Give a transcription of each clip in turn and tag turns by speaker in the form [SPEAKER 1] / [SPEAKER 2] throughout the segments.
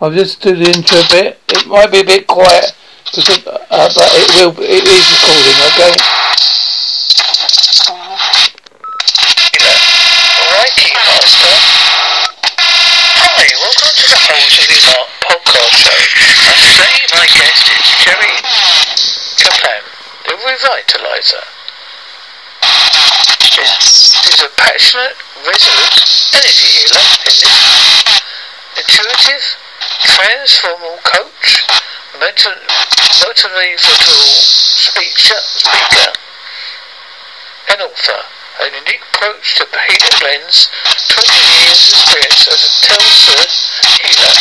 [SPEAKER 1] I've just do the intro a bit. It might be a bit quiet, because, uh, but it will. It is recording. Okay.
[SPEAKER 2] Master. Hi, welcome to the podcast show. Today my guest is Sheri the Revitalizer. A passionate, resolute energy healer intuitive, transformal coach, mental, motivational speaker, speaker, and author. A unique approach to healing blends 20 years experience as a Telsa healer,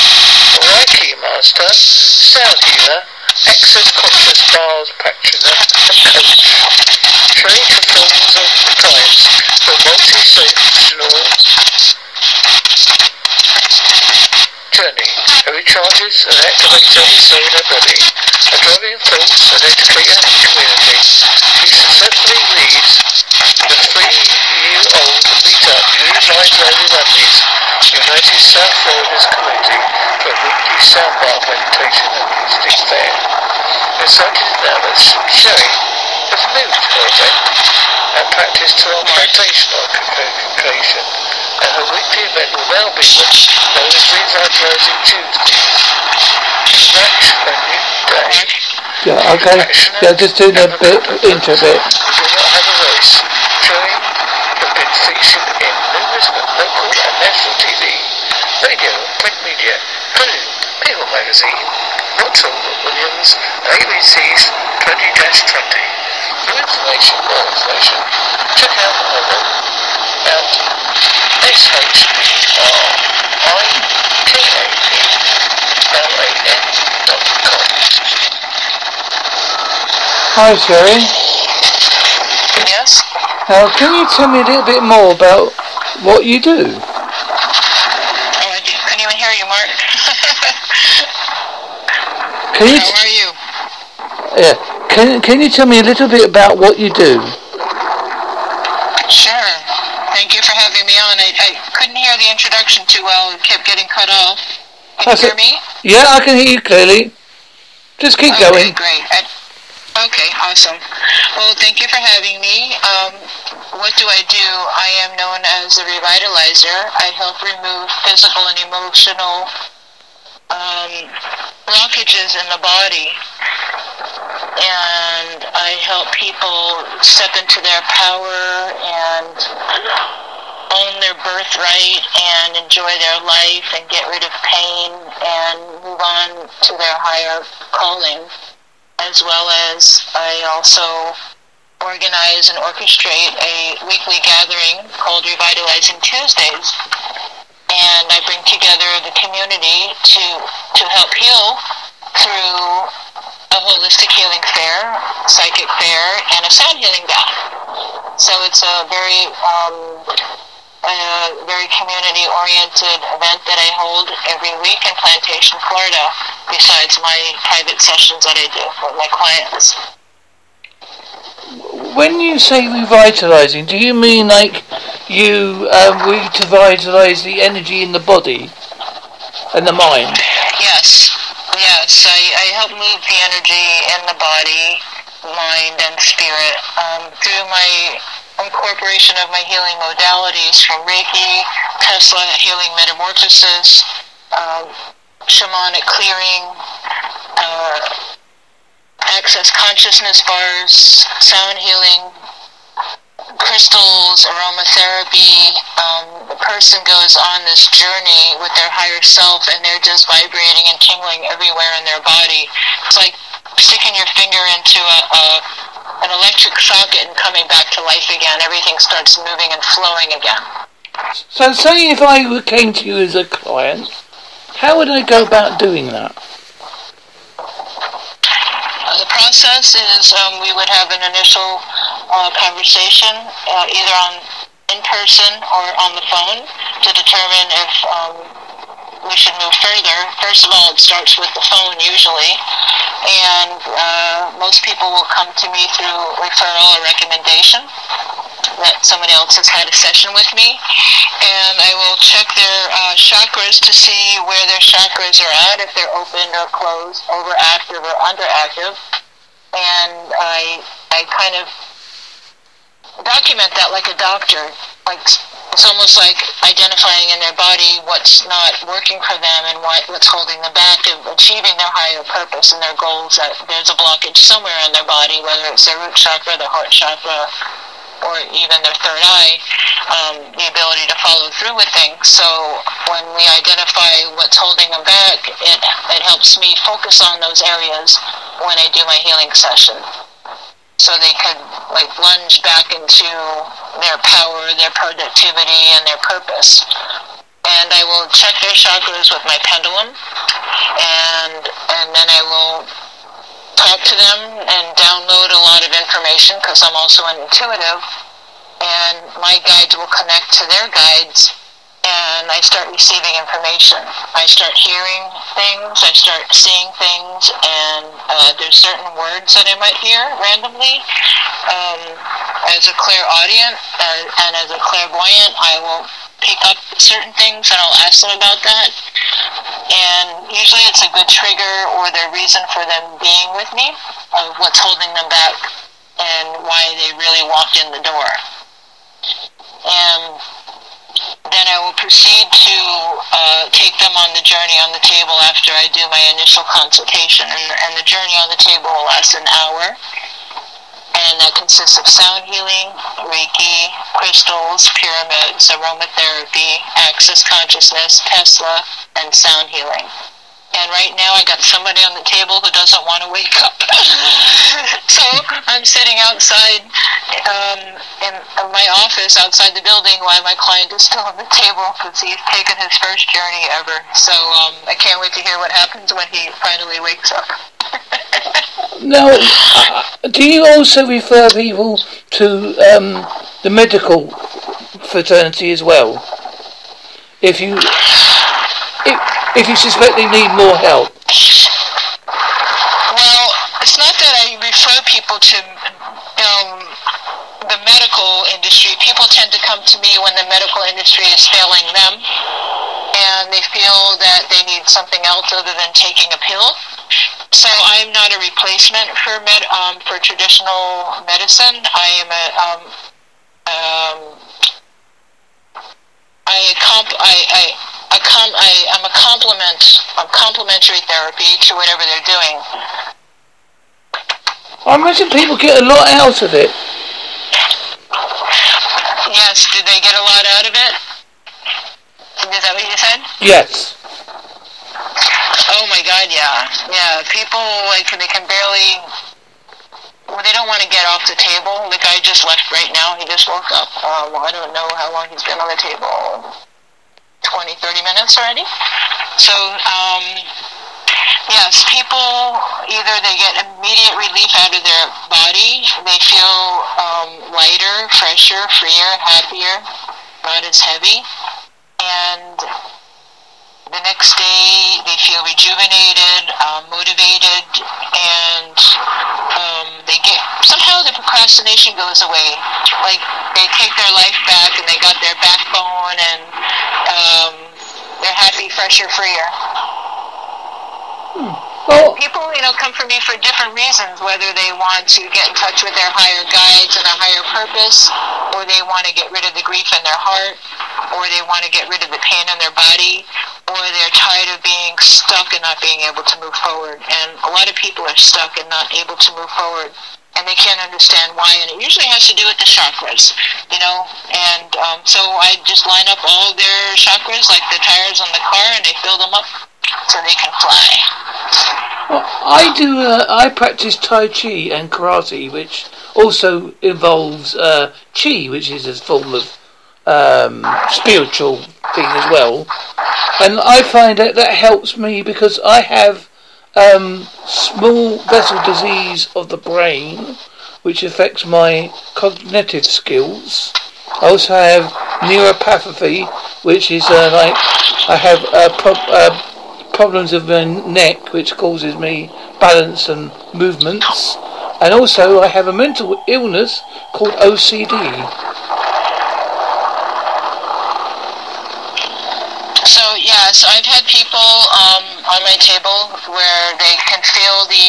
[SPEAKER 2] Reiki master, sound healer, access conscious bars practitioner, and coach. Trained to thousands of clients for multi-sectional journey that recharges and activates every cell in their body, a driving force and educator in community. He successfully leads the three-year-old meetup New Light Lady Mondays, United South Florida's community for a weekly sound bar meditation and music fair. Excited now that Sheri has moved her event and practice to our meditation concentration and her weekly event will now be known as. Match a new day.
[SPEAKER 1] Yeah. Okay. Yeah. Just doing a bit intro a bit.
[SPEAKER 2] We do not have a race. Showing have been featured in numerous local and national TV, radio, print media, including People Magazine, Russell Williams, ABC's 20-20. For information, more information, check out my web at S-H-R-I-K-A-P-L-A-N.com.
[SPEAKER 1] Hi, Sheri.
[SPEAKER 2] Yes?
[SPEAKER 1] Now, can you tell me a little bit more about what you do?
[SPEAKER 2] Oh, I couldn't even hear you, Mark.
[SPEAKER 1] Can you?
[SPEAKER 2] How are you?
[SPEAKER 1] Yeah. Can Can you tell me a little bit about what you do?
[SPEAKER 2] Sure. Thank you for having me on. I, Couldn't hear the introduction too well. It kept getting cut off. Can
[SPEAKER 1] That's
[SPEAKER 2] you
[SPEAKER 1] it.
[SPEAKER 2] hear me?
[SPEAKER 1] Yeah, I can hear you clearly. Just keep
[SPEAKER 2] okay,
[SPEAKER 1] going.
[SPEAKER 2] great. I, okay, awesome. Well, thank you for having me. Um, what do I do? I am known as a revitalizer. I help remove physical and emotional um, blockages in the body. And I help people step into their power and own their birthright and enjoy their life and get rid of pain and move on to their higher calling. As well as I also organize and orchestrate a weekly gathering called Revitalizing Tuesdays. And I bring together the community to, to help heal through a holistic healing fair, psychic fair, and a sound healing bath. So it's a very um, a very community-oriented event that I hold every week in Plantation, Florida, besides my private sessions that I do with my clients.
[SPEAKER 1] When you say revitalizing, do you mean like you um, revitalize the energy in the body and the mind?
[SPEAKER 2] Yes, yes, I, I help move the energy in the body, mind, and spirit um, through my incorporation of my healing modalities from Reiki, Tesla healing metamorphosis, um, shamanic clearing, uh, access consciousness bars, sound healing, crystals, aromatherapy. Um, the person goes on this journey with their higher self and they're just vibrating and tingling everywhere in their body. It's like sticking your finger into a, a an electric socket and coming back to life again. Everything starts moving and flowing again.
[SPEAKER 1] So, say if I came to you as a client, how would I go about doing that?
[SPEAKER 2] Uh, the process is um, we would have an initial uh, conversation, uh, either on in person or on the phone, to determine if um, we should move further. First of all, it starts with the phone usually, and uh, most people will come to me through referral or recommendation. that someone else has had a session with me, and I will check their uh, chakras to see where their chakras are at, if they're open or closed, overactive or underactive, and I I kind of document that like a doctor, like it's almost like identifying in their body what's not working for them and what, what's holding them back of achieving their higher purpose and their goals. That there's a blockage somewhere in their body, whether it's their root chakra, their heart chakra, or even their third eye, um, the ability to follow through with things. So when we identify what's holding them back, it, it helps me focus on those areas when I do my healing session so they could like lunge back into their power, their productivity, and their purpose. And I will check their chakras with my pendulum, and and then I will talk to them and download a lot of information because I'm also intuitive, and my guides will connect to their guides and I start receiving information. I start hearing things, I start seeing things, and uh, there's certain words that I might hear randomly. Um, as a clairaudient uh, and as a clairvoyant, I will pick up certain things and I'll ask them about that. And usually it's a good trigger or their reason for them being with me of what's holding them back and why they really walked in the door. And then I will proceed to uh, take them on the journey on the table after I do my initial consultation. And, and the journey on the table will last an hour. And that consists of sound healing, Reiki, crystals, pyramids, aromatherapy, access consciousness, Tesla, and sound healing. And right now I got somebody on the table who doesn't want to wake up. so I'm sitting outside um, in, my office outside the building while my client is still on the table because he's taken his first journey ever. So um, I can't wait to hear what happens when he finally wakes up.
[SPEAKER 1] now, uh, do you also refer people to um, the medical fraternity as well? If you if you suspect they need more help?
[SPEAKER 2] Well, it's not that I refer people to um, the medical industry. People tend to come to me when the medical industry is failing them and they feel that they need something else other than taking a pill. So I'm not a replacement for med um, for traditional medicine. I am a um, um, I, comp- I, I I com- I, I'm a complement, I'm complementary therapy to whatever they're doing.
[SPEAKER 1] I imagine people get a lot out of it.
[SPEAKER 2] Yes, did they get a lot out of it? Is that what you said?
[SPEAKER 1] Yes.
[SPEAKER 2] Oh my god, yeah. Yeah, people, like, they can barely, well, they don't want to get off the table. The guy just left right now. He just woke up. Um, I don't know how long he's been on the table. 20, 30 minutes already. So, um, yes, people either they get immediate relief out of their body, they feel um, lighter, fresher, freer, happier, not as heavy, and the next day they feel rejuvenated, um, motivated, and um, they get somehow the procrastination goes away. Like they take their life back and they got their backbone and um, they're happy, fresher, freer.
[SPEAKER 1] Hmm. Well,
[SPEAKER 2] people, you know, come for me for different reasons, whether they want to get in touch with their higher guides and a higher purpose, or they want to get rid of the grief in their heart, or they want to get rid of the pain in their body, or they're tired of being stuck and not being able to move forward. And a lot of people are stuck and not able to move forward. And they can't understand why, and it usually has to do with the chakras, you know. And um, so I just line up all their chakras, like the tires on the car, and they fill them up so they can fly.
[SPEAKER 1] Well, I do. Uh, I practice Tai Chi and karate, which also involves uh, Chi, which is a form of um, spiritual thing as well. And I find that that helps me because I have um, small vessel disease of the brain, which affects my cognitive skills. I also have neuropathy, which is uh, like I have a pro- uh, problems of my neck, which causes me balance and movements. And also, I have a mental illness called OCD.
[SPEAKER 2] So yeah, so I've had people um, on my table where they can feel the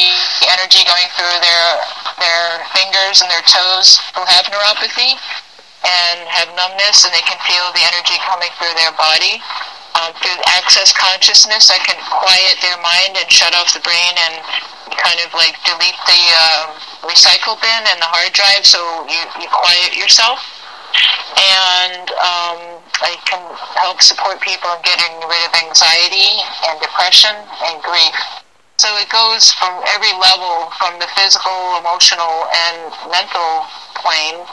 [SPEAKER 2] energy going through their their fingers and their toes who have neuropathy and have numbness, and they can feel the energy coming through their body. Um, through access consciousness, I can quiet their mind and shut off the brain and kind of like delete the uh, recycle bin and the hard drive so you, you quiet yourself. And um, I can help support people in getting rid of anxiety and depression and grief. So it goes from every level, from the physical, emotional, and mental plane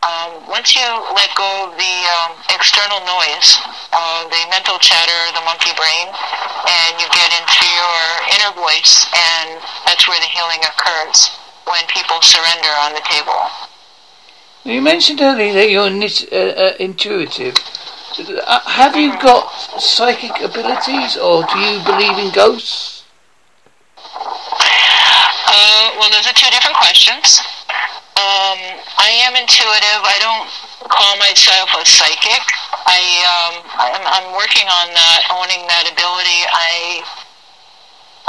[SPEAKER 2] um, once you let go of the um, external noise, uh, the mental chatter, the monkey brain, and you get into your inner voice, and that's where the healing occurs when people surrender on the table.
[SPEAKER 1] You mentioned earlier that you're uh, uh, intuitive. Uh, have you got psychic abilities, or do you believe in ghosts?
[SPEAKER 2] Uh, well, those are two different questions. Um, I am intuitive. I don't call myself a psychic. I um, I'm, I'm working on that, owning that ability. I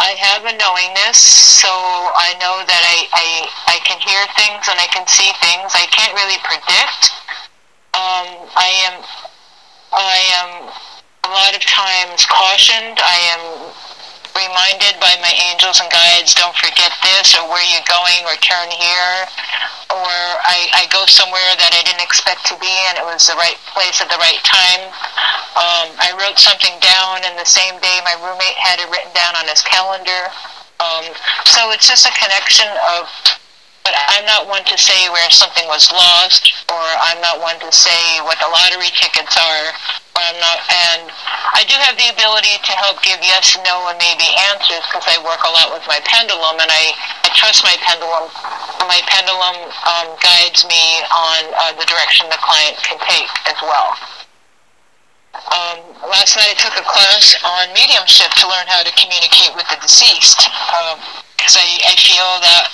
[SPEAKER 2] I have a knowingness, so I know that I, I I can hear things and I can see things. I can't really predict. Um, I am I am a lot of times cautioned. I am reminded by my angels and guides, don't forget this, or where you're going, or turn here, or I, I go somewhere that I didn't expect to be and it was the right place at the right time. Um, I wrote something down, and the same day my roommate had it written down on his calendar. Um, so it's just a connection of but I'm not one to say where something was lost, or I'm not one to say what the lottery tickets are, I'm not. And I do have the ability to help give yes, no, and maybe answers because I work a lot with my pendulum, and I, I trust my pendulum. My pendulum um, guides me on uh, the direction the client can take as well. Um, last night I took a class on mediumship to learn how to communicate with the deceased because um, I, I feel that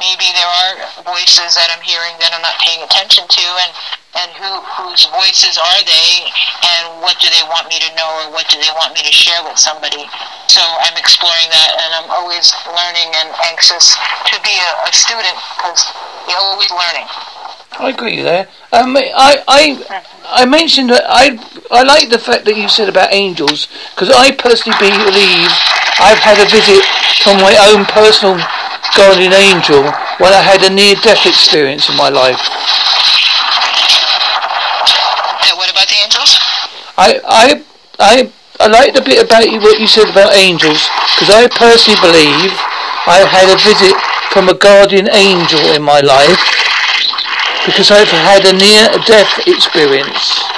[SPEAKER 2] maybe there are voices that I'm hearing that I'm not paying attention to, and and who whose voices are they, and what do they want me to know, or what do they want me to share with somebody? So I'm exploring that, and I'm always learning and anxious to be a, a student because you're always learning.
[SPEAKER 1] I agree there. Um, I, I, I mentioned that I, I like the fact that you said about angels because I personally believe I've had a visit from my own personal guardian angel when I had a near-death experience in my life.
[SPEAKER 2] And what about the angels?
[SPEAKER 1] I, I, I, I like the bit about you, what you said about angels, because I personally believe I had a visit from a guardian angel in my life, because I've had a near-death experience.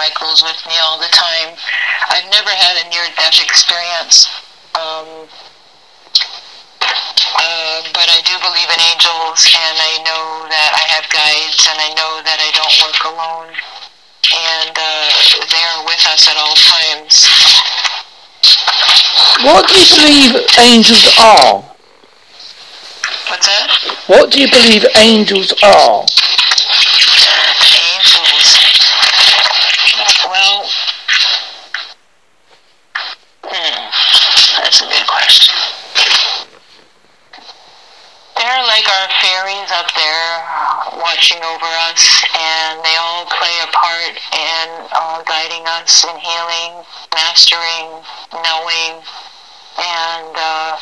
[SPEAKER 2] Michael's with me all the time. I've never had a near-death experience. Um, uh, but I do believe in angels, and I know that I have guides, and I know that I don't work alone, and uh, they are with us at all times.
[SPEAKER 1] What do you believe angels are?
[SPEAKER 2] What's that?
[SPEAKER 1] What do you believe angels are?
[SPEAKER 2] That's a good question. They're like our fairies up there watching over us, and they all play a part in uh, guiding us in healing, mastering, knowing, and uh,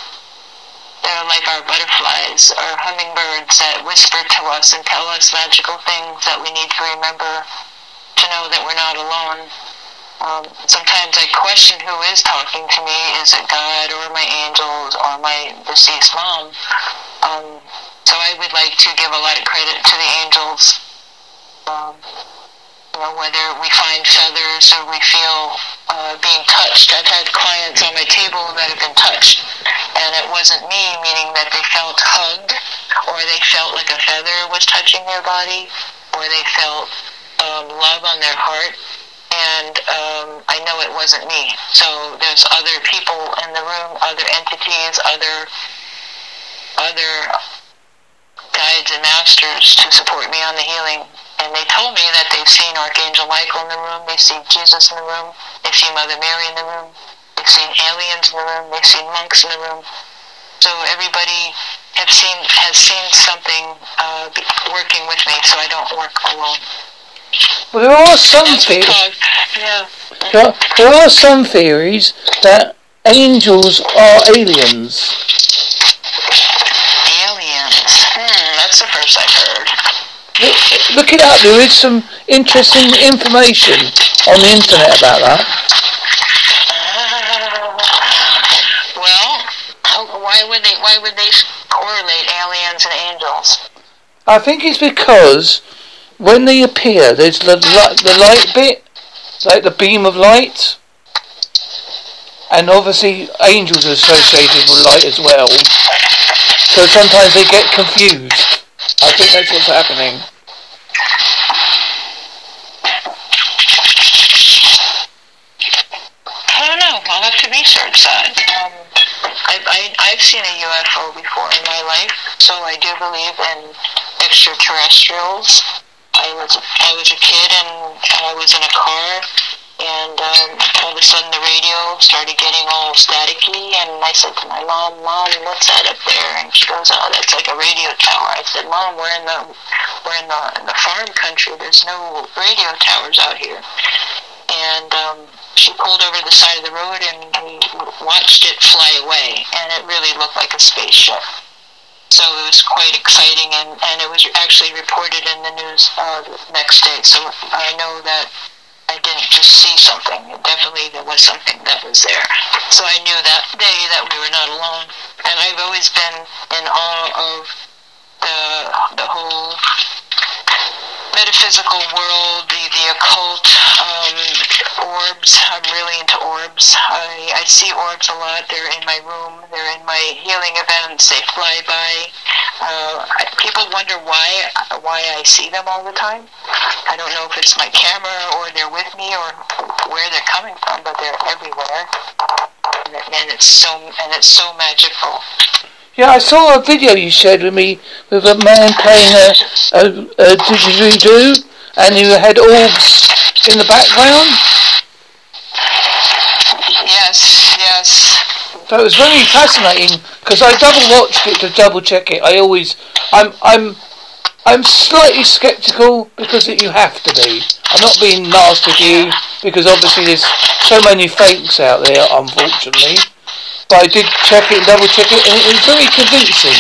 [SPEAKER 2] they're like our butterflies, our hummingbirds that whisper to us and tell us magical things that we need to remember to know that we're not alone. Um, sometimes I question who is talking to me. Is it God or my angels or my deceased mom? Um, so I would like to give a lot of credit to the angels. Um, you know, whether we find feathers or we feel uh, being touched. I've had clients on my table that have been touched, and it wasn't me, meaning that they felt hugged, or they felt like a feather was touching their body, or they felt um, love on their heart and um, I know it wasn't me. So there's other people in the room, other entities, other other guides and masters to support me on the healing. And they told me that they've seen Archangel Michael in the room, they've seen Jesus in the room, they've seen Mother Mary in the room, they've seen aliens in the room, they've seen monks in the room. So everybody have seen has seen something uh, working with me, so I don't work alone.
[SPEAKER 1] Well, there are some theories.
[SPEAKER 2] Yeah.
[SPEAKER 1] There, there are some theories that angels are aliens.
[SPEAKER 2] Aliens. Hmm, that's the first I've heard.
[SPEAKER 1] Look, look it up. There is some interesting information on the internet about that.
[SPEAKER 2] Uh, well, why would they? Why would they correlate aliens and angels?
[SPEAKER 1] I think it's because when they appear, there's the light, the light bit, like the beam of light, and obviously angels are associated with light as well. So sometimes they get confused. I think that's what's happening.
[SPEAKER 2] I don't know. I'll have to research that. Um, I, I, I've seen a UFO before in my life, so I do believe in extraterrestrials. I was I was a kid and I was in a car and um, all of a sudden the radio started getting all staticky and I said to my mom, Mom, what's that up there? And she goes, Oh, that's like a radio tower. I said, Mom, we're in the we're in the in the farm country. There's no radio towers out here. And um, she pulled over the side of the road and we watched it fly away and it really looked like a spaceship. So it was quite exciting, and, and it was actually reported in the news uh, the next day. So I know that I didn't just see something. Definitely there was something that was there. So I knew that day that we were not alone. And I've always been in awe of the, the whole metaphysical world, the, the occult, um, orbs. I'm really into orbs. I, I see orbs a lot. They're in my room. They're in my healing events. They fly by. Uh, people wonder why why I see them all the time. I don't know if it's my camera or they're with me or where they're coming from, but they're everywhere. And it's so and it's so magical.
[SPEAKER 1] Yeah, I saw a video you shared with me with a man playing a, a, a didgeridoo, and you had orbs in the background.
[SPEAKER 2] Yes, yes.
[SPEAKER 1] So it was very fascinating because I double watched it to double check it. I always, I'm, I'm, I'm slightly sceptical because you have to be. I'm not being nasty to you because obviously there's so many fakes out there, unfortunately. But I did check it and double check it, and it was very convincing.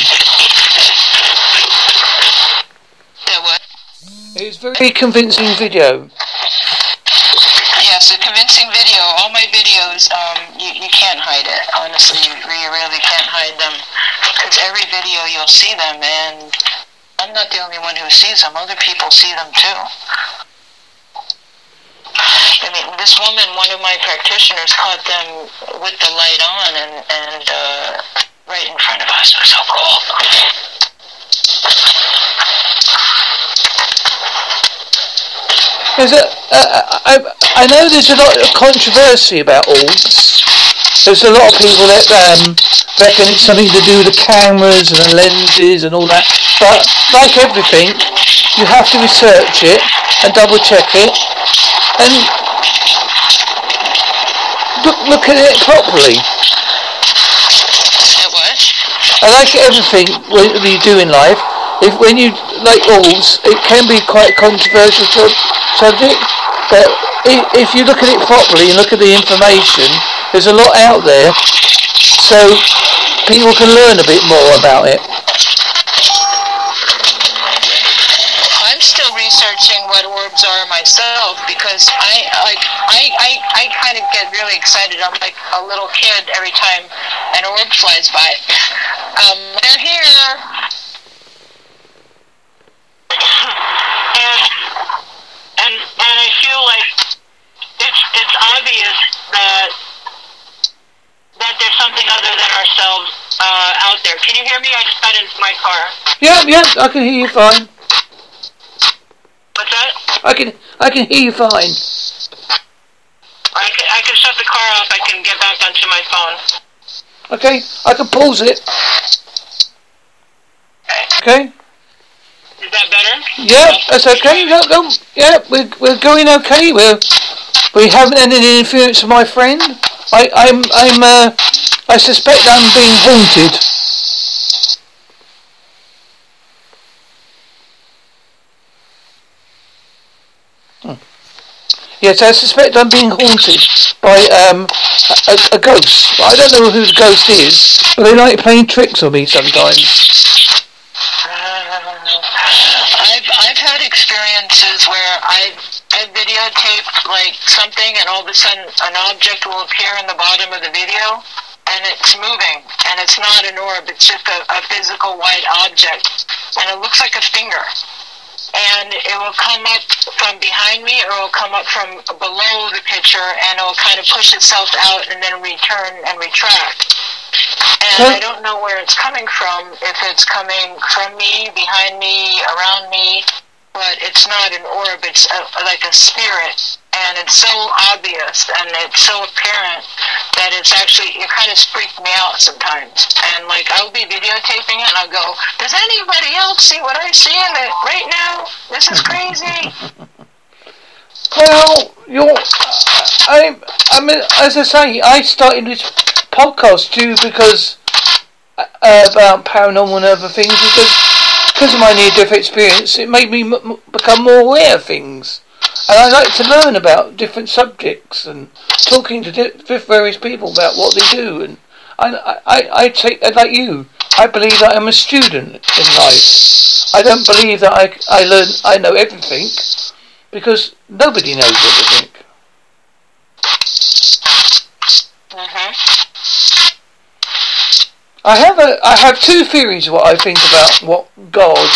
[SPEAKER 1] It was very convincing video.
[SPEAKER 2] Yes, a convincing video. All my videos, um, you, you can't hide it. Honestly, you, you really can't hide them. Because every video you'll see them, and I'm not the only one who sees them. Other people see them too. I mean, this woman, one of my practitioners, caught them with the light on and, and uh, right in front of us. It was so cool.
[SPEAKER 1] There's a, uh, I, I know there's a lot of controversy about orbs. There's a lot of people that um, reckon it's something to do with the cameras and the lenses and all that. But like everything, you have to research it and double check it and look, look at it properly.
[SPEAKER 2] It was?
[SPEAKER 1] I like everything what you do in life. If when you like orbs, it can be quite a controversial sub- subject. But i- if you look at it properly and look at the information, there's a lot out there, so people can learn a bit more about it.
[SPEAKER 2] What are myself because I like I, I, I kind of get really excited. I'm like a little kid every time an orb flies by. Um, they're here. and and and I feel like it's it's obvious that that there's something other than ourselves uh, out there. Can you hear me? I just got into my car.
[SPEAKER 1] Yeah, yeah, I can hear you fine.
[SPEAKER 2] What's that?
[SPEAKER 1] I can I can hear you fine.
[SPEAKER 2] I can, I can shut the car off. I can get back onto my phone.
[SPEAKER 1] Okay, I can pause it. Okay.
[SPEAKER 2] Is that better?
[SPEAKER 1] Yeah, that's okay. No, no, yeah, we're we're going okay. We're we haven't had any interference from my friend. I I'm I'm uh I suspect I'm being haunted. Yes, I suspect I'm being haunted by um, a, a ghost. I don't know who the ghost is, but they like playing tricks on me sometimes.
[SPEAKER 2] Had experiences where I I videotaped like something, and all of a sudden an object will appear in the bottom of the video, and it's moving, and it's not an orb; it's just a, a physical white object, and it looks like a finger and it will come up from behind me or it will come up from below the picture and it will kind of push itself out and then return and retract. And I don't know where it's coming from, if it's coming from me, behind me, around me, but it's not an orb, it's a, like a spirit. And it's so obvious and it's so apparent that it's actually, it kind of freaks me out sometimes. And like, I'll be videotaping it and I'll go, does anybody else see what I see in it right now? This is crazy.
[SPEAKER 1] Well, you're. I, I mean, as I say, I started this podcast too because uh, about paranormal and other things because because of my near-death experience, it made me m- become more aware of things. And I like to learn about different subjects and talking to di- various people about what they do. And I, I, I take, like you, I believe that I'm a student in life. I don't believe that I, I learn, I know everything because nobody knows everything.
[SPEAKER 2] Mm-hmm.
[SPEAKER 1] I have a I have two theories of what I think about what God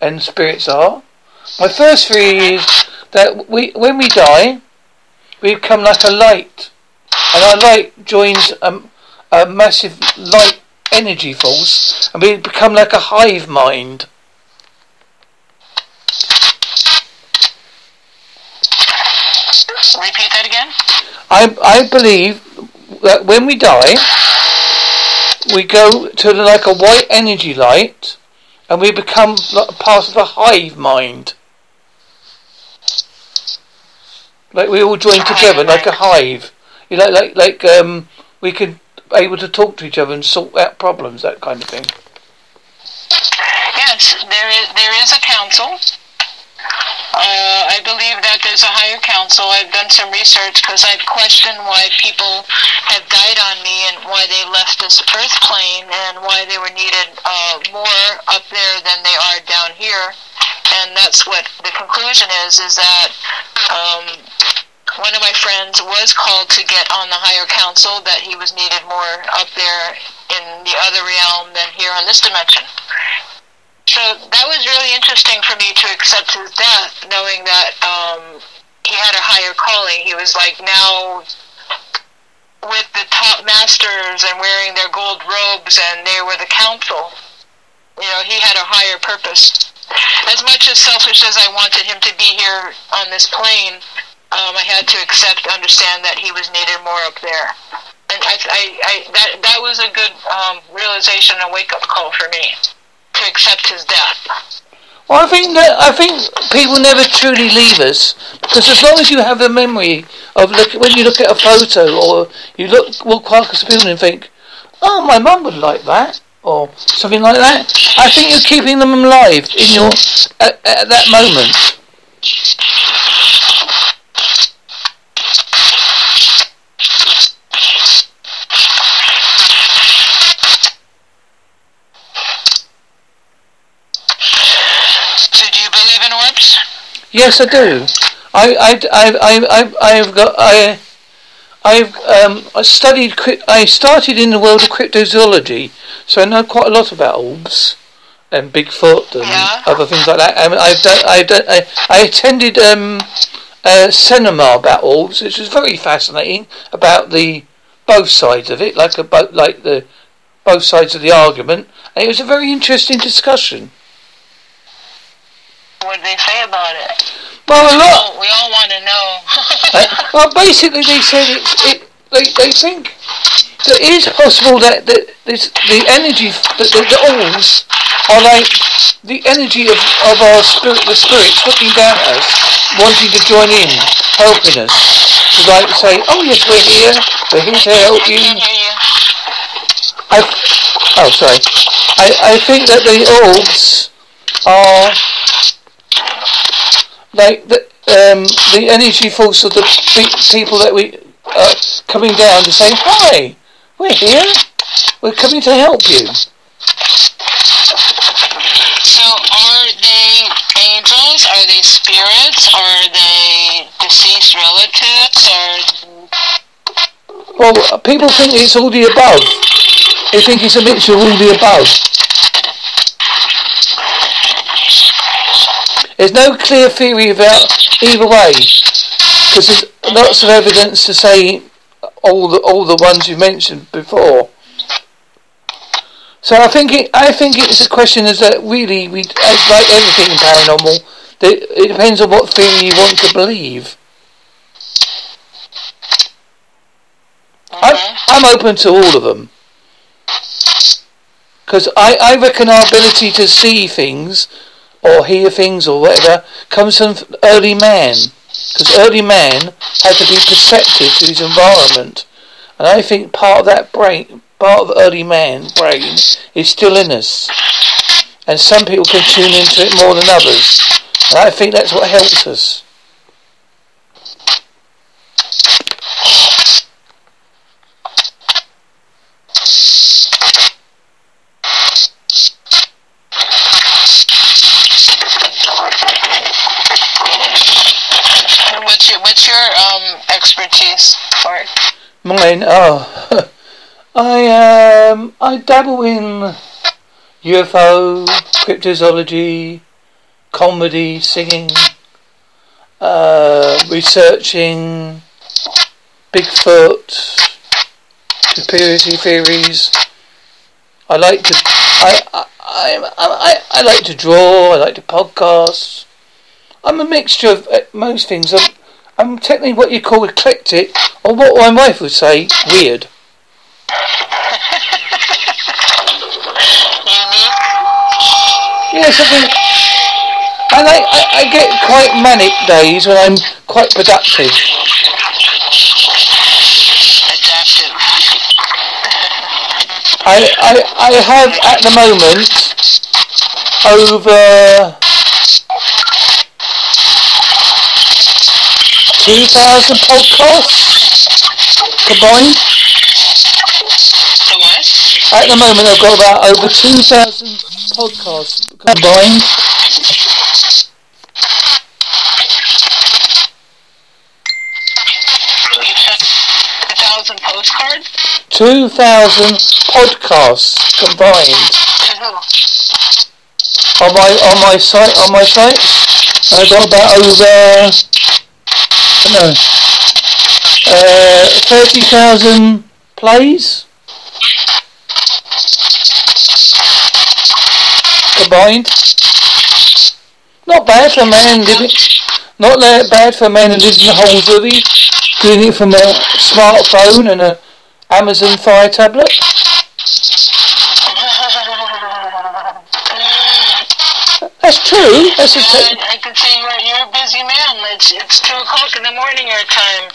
[SPEAKER 1] and spirits are. My first theory is that we when we die, we become like a light, and our light joins a, a massive light energy force, and we become like a hive mind.
[SPEAKER 2] Repeat that again.
[SPEAKER 1] I I believe that when we die we go to like a white energy light and we become like part of a hive mind. Like we all join together like a hive. You know, like like um, we could able to talk to each other and sort out problems, that kind of thing.
[SPEAKER 2] Yes, there is there is a council uh, I believe that there's a higher council. I've done some research because I've questioned why people have died on me and why they left this earth plane and why they were needed uh, more up there than they are down here. And that's what the conclusion is, is that um, one of my friends was called to get on the higher council, that he was needed more up there in the other realm than here on this dimension. So that was really interesting for me to accept his death, knowing that um, he had a higher calling. He was like now with the top masters and wearing their gold robes, and they were the council. You know, he had a higher purpose. As much as selfish as I wanted him to be here on this plane, um, I had to accept, understand that he was needed more up there. And I, I, I that that was a good um, realization, a wake up call for me to accept his death.
[SPEAKER 1] Well, I think that I think people never truly leave us because as long as you have a memory of look when you look at a photo or you look walk past a building and think, "Oh, my mum would like that," or something like that. I think you're keeping them alive in your at, at that moment. Yes, I do. I, I, I, I, I, have got, I, I've, um, I studied, I started in the world of cryptozoology, so I know quite a lot about orbs and Bigfoot and
[SPEAKER 2] yeah.
[SPEAKER 1] other things like that. I mean, I've done, I've done, I, I attended um, a seminar about orbs, which was very fascinating about the both sides of it, like a both, like the both sides of the argument, and it was a very interesting discussion.
[SPEAKER 2] What did they say about it?
[SPEAKER 1] Well, a lot.
[SPEAKER 2] We all want to know.
[SPEAKER 1] Well, basically, they said it's it. They, they think that it is possible that, that this, the energy, that the, the orbs are like the energy of, of our spirit, the spirits looking down at us, wanting to join in, helping us. To like say, oh yes, we're here, we're here to help you. I, oh, sorry. I, I think that the orbs are like the um, the energy force of the pe- people that we are coming down to say, hi, we're here. We're coming to help you.
[SPEAKER 2] So, are they angels? Are they spirits? Are they deceased relatives? Or
[SPEAKER 1] Well, people think it's all the above. They think it's a mixture of all the above. There's no clear theory about either way, because there's lots of evidence to say all the all the ones you mentioned before. So I think it, I think it's a question is that really we like everything paranormal, it depends on what theory you want to believe. I'm, I'm open to all of them. Because I, I reckon our ability to see things or hear things or whatever comes from early man. Because early man had to be perceptive to his environment. And I think part of that brain, part of early man brain is still in us. And some people can tune into it more than others. And I think that's what helps us.
[SPEAKER 2] Um expertise, Clark?
[SPEAKER 1] Mine, oh, I um, I dabble in UFO, cryptozoology, comedy, singing, uh, researching Bigfoot, conspiracy theories. I like to, I, I, I, I, I like to draw. I like to podcast. I'm a mixture of uh, most things. I'm, Um, I'm technically what you call eclectic, or what my wife would say, weird.
[SPEAKER 2] Unique.
[SPEAKER 1] Yes, I think. I. I, I get quite manic days when I'm quite productive.
[SPEAKER 2] Adaptive.
[SPEAKER 1] I, I, I have at the moment over two thousand podcasts combined.
[SPEAKER 2] The what?
[SPEAKER 1] At the moment, I've got about over two thousand podcasts combined.
[SPEAKER 2] A thousand postcards?
[SPEAKER 1] Two thousand podcasts combined on my on my site on my site. I've got about over no uh, thirty thousand plays combined. Not bad for a man living. Not that bad for a man lives in Holsworthy, doing it from a smartphone and a Amazon Fire tablet. That's true. That's a
[SPEAKER 2] I, can see you're, you're a busy man. It's, it's 2 o'clock in the morning your time,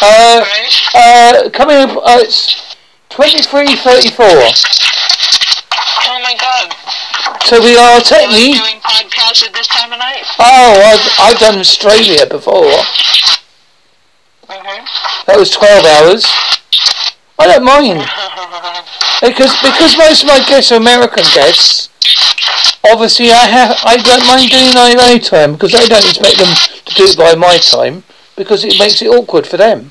[SPEAKER 1] uh,
[SPEAKER 2] right?
[SPEAKER 1] uh, coming up. Uh, it's twenty-three thirty-four.
[SPEAKER 2] Oh my god.
[SPEAKER 1] So we are
[SPEAKER 2] Are
[SPEAKER 1] technically.
[SPEAKER 2] doing podcasts at this time of night?
[SPEAKER 1] Oh, I've, I've done Australia before.
[SPEAKER 2] Mm-hmm.
[SPEAKER 1] That was twelve hours. I don't mind because because most of my guests are American guests. Obviously, I have I don't mind doing it any time because I don't expect them to do it by my time because it makes it awkward for them.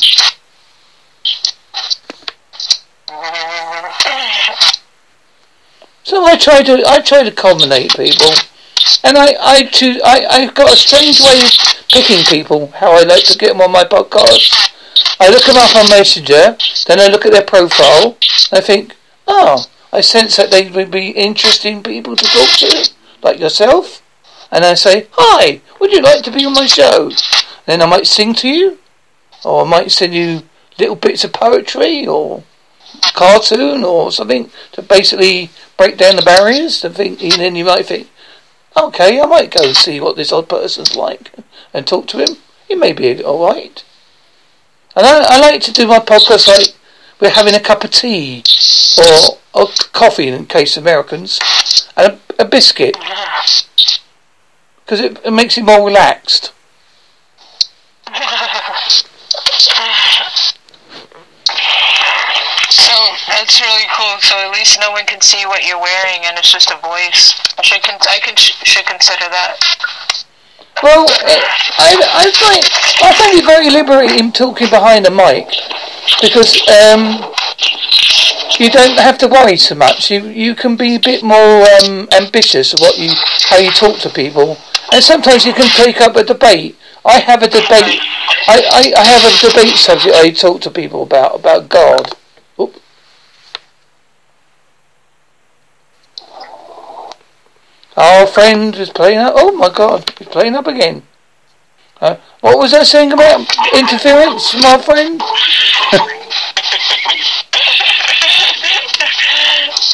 [SPEAKER 1] So I try to I try to culminate people, and I I choose I I've got a strange way of picking people. How I like to get them on my podcast. I look them up on Messenger, then I look at their profile, and I think, oh, I sense that they would be interesting people to talk to, like yourself, and I say, "Hi, would you like to be on my show?" Then I might sing to you, or I might send you little bits of poetry or cartoon or something to basically break down the barriers. To think, and then you might think, "Okay, I might go see what this odd person's like and talk to him. He may be all right." And I, I like to do my podcast like we're having a cup of tea or, or coffee in case Americans and a, a biscuit because it, it makes it more relaxed.
[SPEAKER 2] So that's really cool. So at least no one can see what you're wearing, and it's just a voice. I should con- I can should consider that.
[SPEAKER 1] Well, it, I, I find I find it very liberating talking behind the mic because um, you don't have to worry so much. You you can be a bit more um, ambitious of what you how you talk to people, and sometimes you can take up a debate. I have a debate. I, I, I have a debate subject I talk to people about about God. Oop. Our friend is playing up. Oh my God, he's playing up again. Uh, what was I saying about interference, my friend?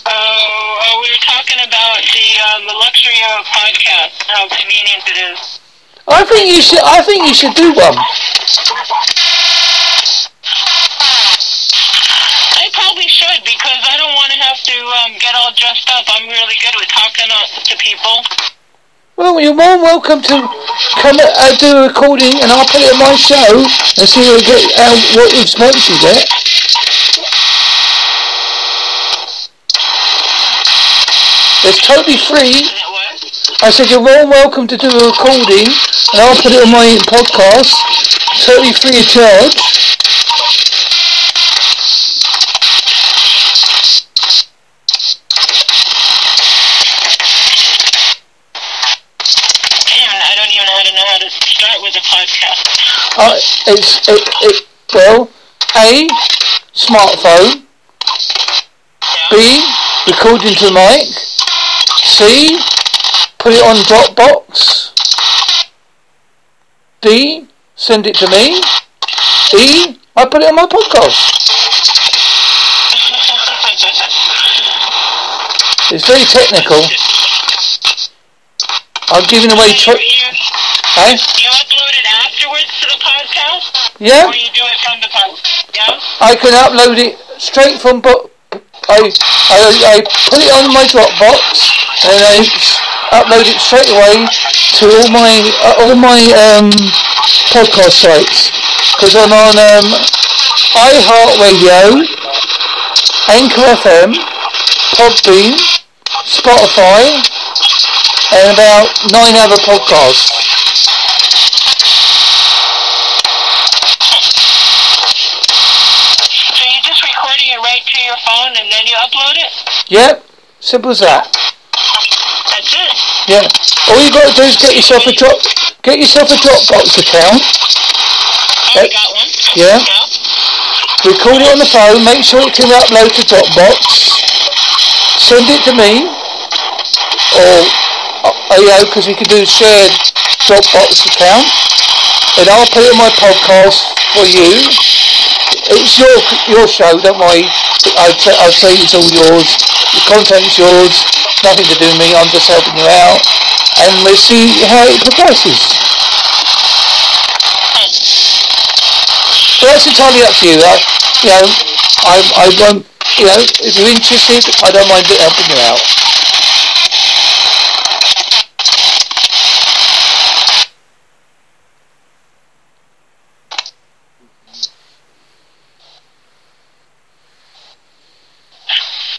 [SPEAKER 2] Oh, oh, we were talking about the um, the luxury of a podcast, how convenient it is.
[SPEAKER 1] I think you should. I think you should do one.
[SPEAKER 2] I probably should because I don't want to have to um, get all dressed up. I'm really good with talking to people.
[SPEAKER 1] Well, you're more welcome to come uh, do a recording, and I'll put it on my show and see what, get, uh, what response you get. It's totally free. I said you're more welcome to do a recording, and I'll put it on my podcast, totally free of charge.
[SPEAKER 2] Damn, I don't even know how to know how to start with a podcast.
[SPEAKER 1] Uh, it's it, it well, a smartphone. B recording to the mic. C put it on Dropbox. D send it to me. E I put it on my podcast. It's very technical. I'm giving away.
[SPEAKER 2] you,
[SPEAKER 1] Tr-
[SPEAKER 2] you,
[SPEAKER 1] hey?
[SPEAKER 2] you upload it afterwards to the podcast?
[SPEAKER 1] Yeah.
[SPEAKER 2] Or you do it from the podcast? Yeah?
[SPEAKER 1] I can upload it straight from but I, I I put it on my Dropbox and I upload it straight away to all my uh, all my um, podcast sites because I'm on um, iHeartRadio, Anchor FM, Podbean, Spotify, and about nine other podcasts.
[SPEAKER 2] So you're just recording it right to your phone and then you upload it?
[SPEAKER 1] Yep, simple as that.
[SPEAKER 2] That's it.
[SPEAKER 1] Yeah. All you got to do is get yourself a drop, get yourself a Dropbox account.
[SPEAKER 2] Oh,
[SPEAKER 1] Uh,
[SPEAKER 2] got one?
[SPEAKER 1] yeah.
[SPEAKER 2] Yeah.
[SPEAKER 1] record it on the phone, make sure it can upload to Dropbox, send it to me, or, you uh, know, because we can do shared Dropbox account, and I'll put it on my podcast for you. It's your your show, don't worry. I'd say it's all yours. The content's yours. Nothing to do with me. I'm just helping you out, and we'll see how it progresses. But that's entirely up to you. I, you know, I, I won't, you know, if you're interested, I don't mind helping you out.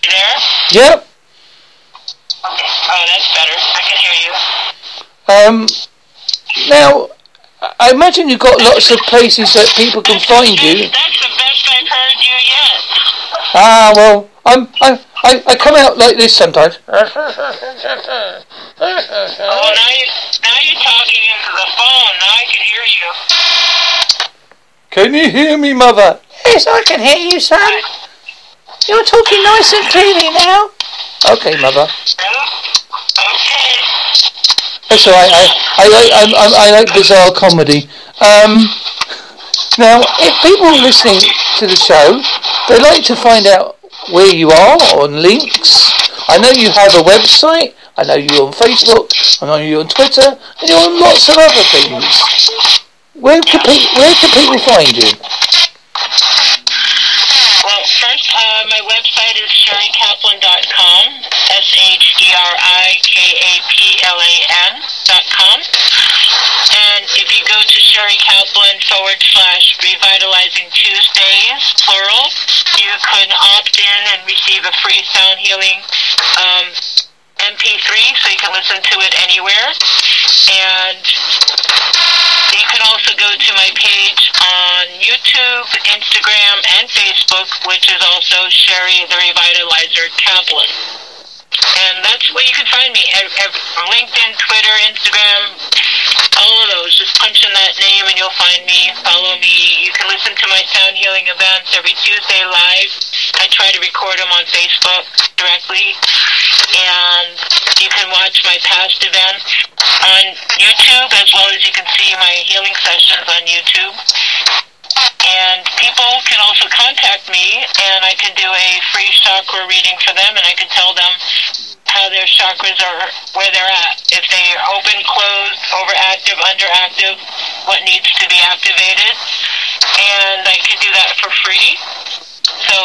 [SPEAKER 2] You there?
[SPEAKER 1] Yep.
[SPEAKER 2] Okay. Oh, that's better. I can hear you.
[SPEAKER 1] Um, now, I imagine you've got lots of places that people can find you.
[SPEAKER 2] That's the best I've heard you yet.
[SPEAKER 1] Ah, well, I'm, I, I, I come out like this sometimes.
[SPEAKER 2] Oh, now, you, now you're talking into the phone. Now I can hear you.
[SPEAKER 1] Can you hear me, mother? Yes, I can hear you, son. You're talking nice and clearly now. Okay, mother.
[SPEAKER 2] Okay.
[SPEAKER 1] That's all right. I, I, I, I, I like bizarre comedy. Um, now, if people are listening to the show, they like to find out where you are on links. I know you have a website. I know you're on Facebook. I know you're on Twitter, and you're on lots of other things. Where can, pe- where can people find you?
[SPEAKER 2] Well, first, uh, my website is sherikaplan.com, S-H-E-R-I-K-A-P-L-A-N dot com. And if you go to Sheri Kaplan forward slash Revitalizing Tuesdays, plural, you can opt in and receive a free sound healing um, MP3 so you can listen to it anywhere. And you can also go to my page on YouTube, Instagram, and Facebook, which is also Sheri the Revitalizer Kaplan. And that's where you can find me. Ev- ev- LinkedIn, Twitter, Instagram, all of those. Just punch in that name and you'll find me. Follow me. You can listen to my sound healing events every Tuesday live. I try to record them on Facebook directly. And you can watch my past events on YouTube as well as you can see my healing sessions on YouTube. And people can also contact me, and I can do a free chakra reading for them, and I can tell them how their chakras are, where they're at. If they are open, closed, overactive, underactive, what needs to be activated. And I can do that for free. So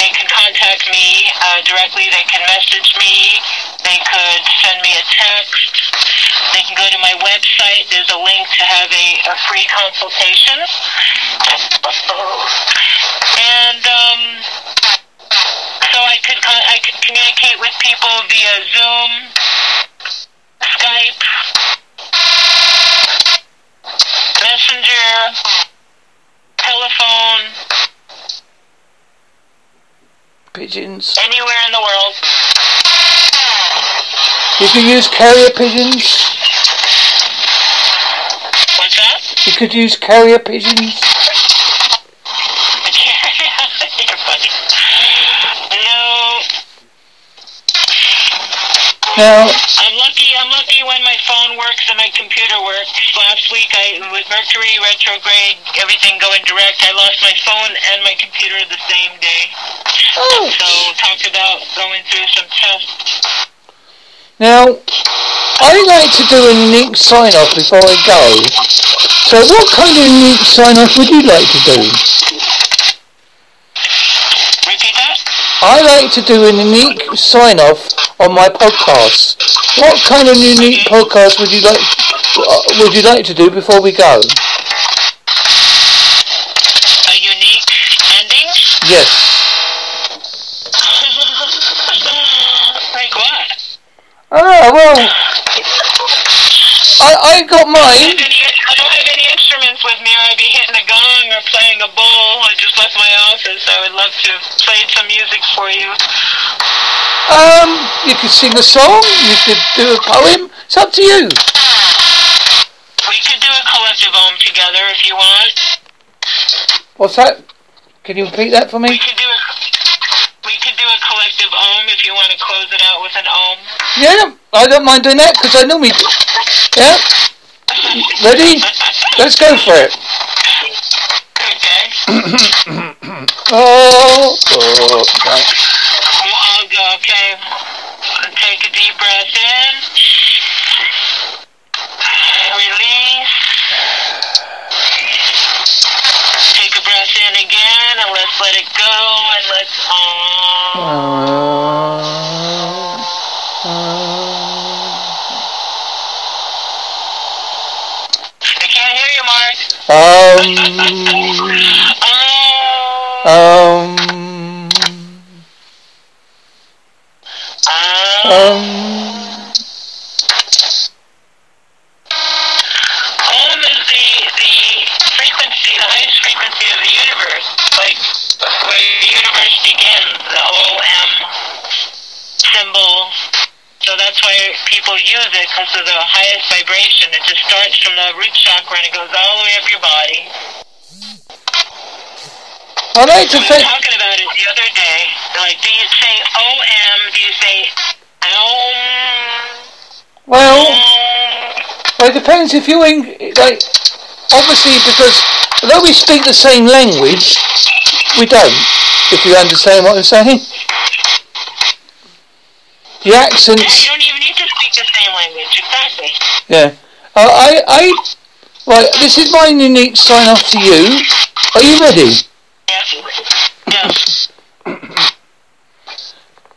[SPEAKER 2] they can contact me uh, directly. They can message me. They could send me a text. They can go to my website. There's a link to have a, a free consultation. And um, so I could con- I could communicate with people via Zoom, Skype, Messenger, telephone,
[SPEAKER 1] Pigeons.
[SPEAKER 2] anywhere in the world.
[SPEAKER 1] You can use carrier pigeons.
[SPEAKER 2] What's that?
[SPEAKER 1] You could use carrier pigeons.
[SPEAKER 2] No,
[SPEAKER 1] Now,
[SPEAKER 2] I'm lucky. I'm lucky when my phone works and my computer works. Last week, I with Mercury retrograde, everything going direct, I lost my phone and my computer the same day.
[SPEAKER 1] oh,
[SPEAKER 2] So talk about going through some tests.
[SPEAKER 1] Now, I like to do a unique sign off before I go. So, what kind of unique sign off would you like to do?
[SPEAKER 2] Repeat that.
[SPEAKER 1] I like to do a unique sign off on my podcast. What kind of unique podcast would you like? Uh, would you like to do before we go?
[SPEAKER 2] A unique ending.
[SPEAKER 1] Yes.
[SPEAKER 2] like what?
[SPEAKER 1] Ah, well, I I got mine.
[SPEAKER 2] have I don't have any instruments with me, or I'd be hitting a gong or playing a bowl. I just left my office. I would love to play some music for you.
[SPEAKER 1] Um, you could sing a song. You could do a poem. It's up to you.
[SPEAKER 2] We could do a collective ohm together if you want.
[SPEAKER 1] What's that? Can you repeat that for
[SPEAKER 2] We
[SPEAKER 1] me?
[SPEAKER 2] could do a we do a collective ohm if you want to close it out with an ohm.
[SPEAKER 1] Yeah, I don't mind doing that because I normally do. Yeah. Ready? Let's go for it.
[SPEAKER 2] Okay.
[SPEAKER 1] Oh, oh right.
[SPEAKER 2] I'll go. Okay. Take a deep breath in. Release. Breath in again, and let's let it go, and let's um.
[SPEAKER 1] Uh,
[SPEAKER 2] I can't hear you, Mark.
[SPEAKER 1] uh, um,
[SPEAKER 2] Um.
[SPEAKER 1] um,
[SPEAKER 2] Um. Use it because of the highest vibration. It just starts from the root chakra and it goes all the way up your body.
[SPEAKER 1] I like to
[SPEAKER 2] We were talking about it the other day. Like, do you say OM? Do you say OM?
[SPEAKER 1] Well,
[SPEAKER 2] OM?
[SPEAKER 1] it depends if you're in, like, obviously because although we speak the same language, we don't, if you understand what I'm saying. The accents.
[SPEAKER 2] Yeah, you don't even need to speak the same
[SPEAKER 1] Yeah. Uh, I, I, right, this is my unique sign off to you. Are you ready?
[SPEAKER 2] Yes. Yes.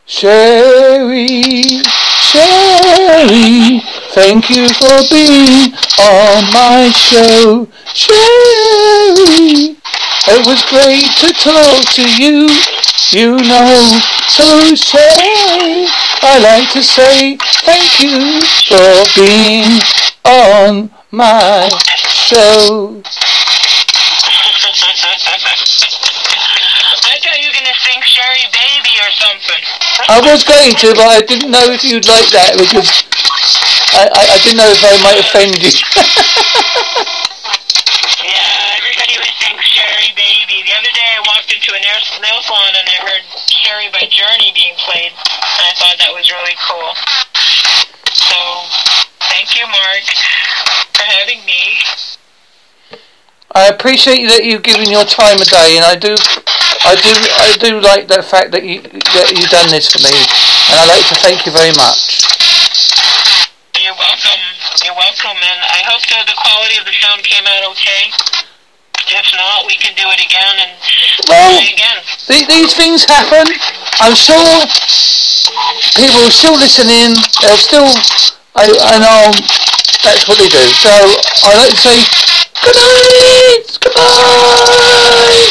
[SPEAKER 1] Sheri, Sheri, thank you for being on my show. Sheri, it was great to talk to you, you know. So say I like to say thank you for being on my show.
[SPEAKER 2] I thought you were gonna sing Sherry Baby or something.
[SPEAKER 1] I was going to, but I didn't know if you'd like that because I, I, I didn't know if I might offend you.
[SPEAKER 2] Yeah, everybody was saying Sherry Baby. The other day Walked into a nail salon and I heard Sherry by Journey being played. And I thought that was really cool. So, thank you, Mark, for having me.
[SPEAKER 1] I appreciate that you've given your time a day, and I do, I do, I do like the fact that you that you've done this for me, and I'd like to thank you very much.
[SPEAKER 2] You're welcome. You're welcome, and I hope that the quality of the sound came out okay. If not, we can do it again and
[SPEAKER 1] Well-
[SPEAKER 2] try again.
[SPEAKER 1] Th- These things happen. I'm sure people are still listening. They're still, I, I know that's what they do. So I like to say good night, goodbye.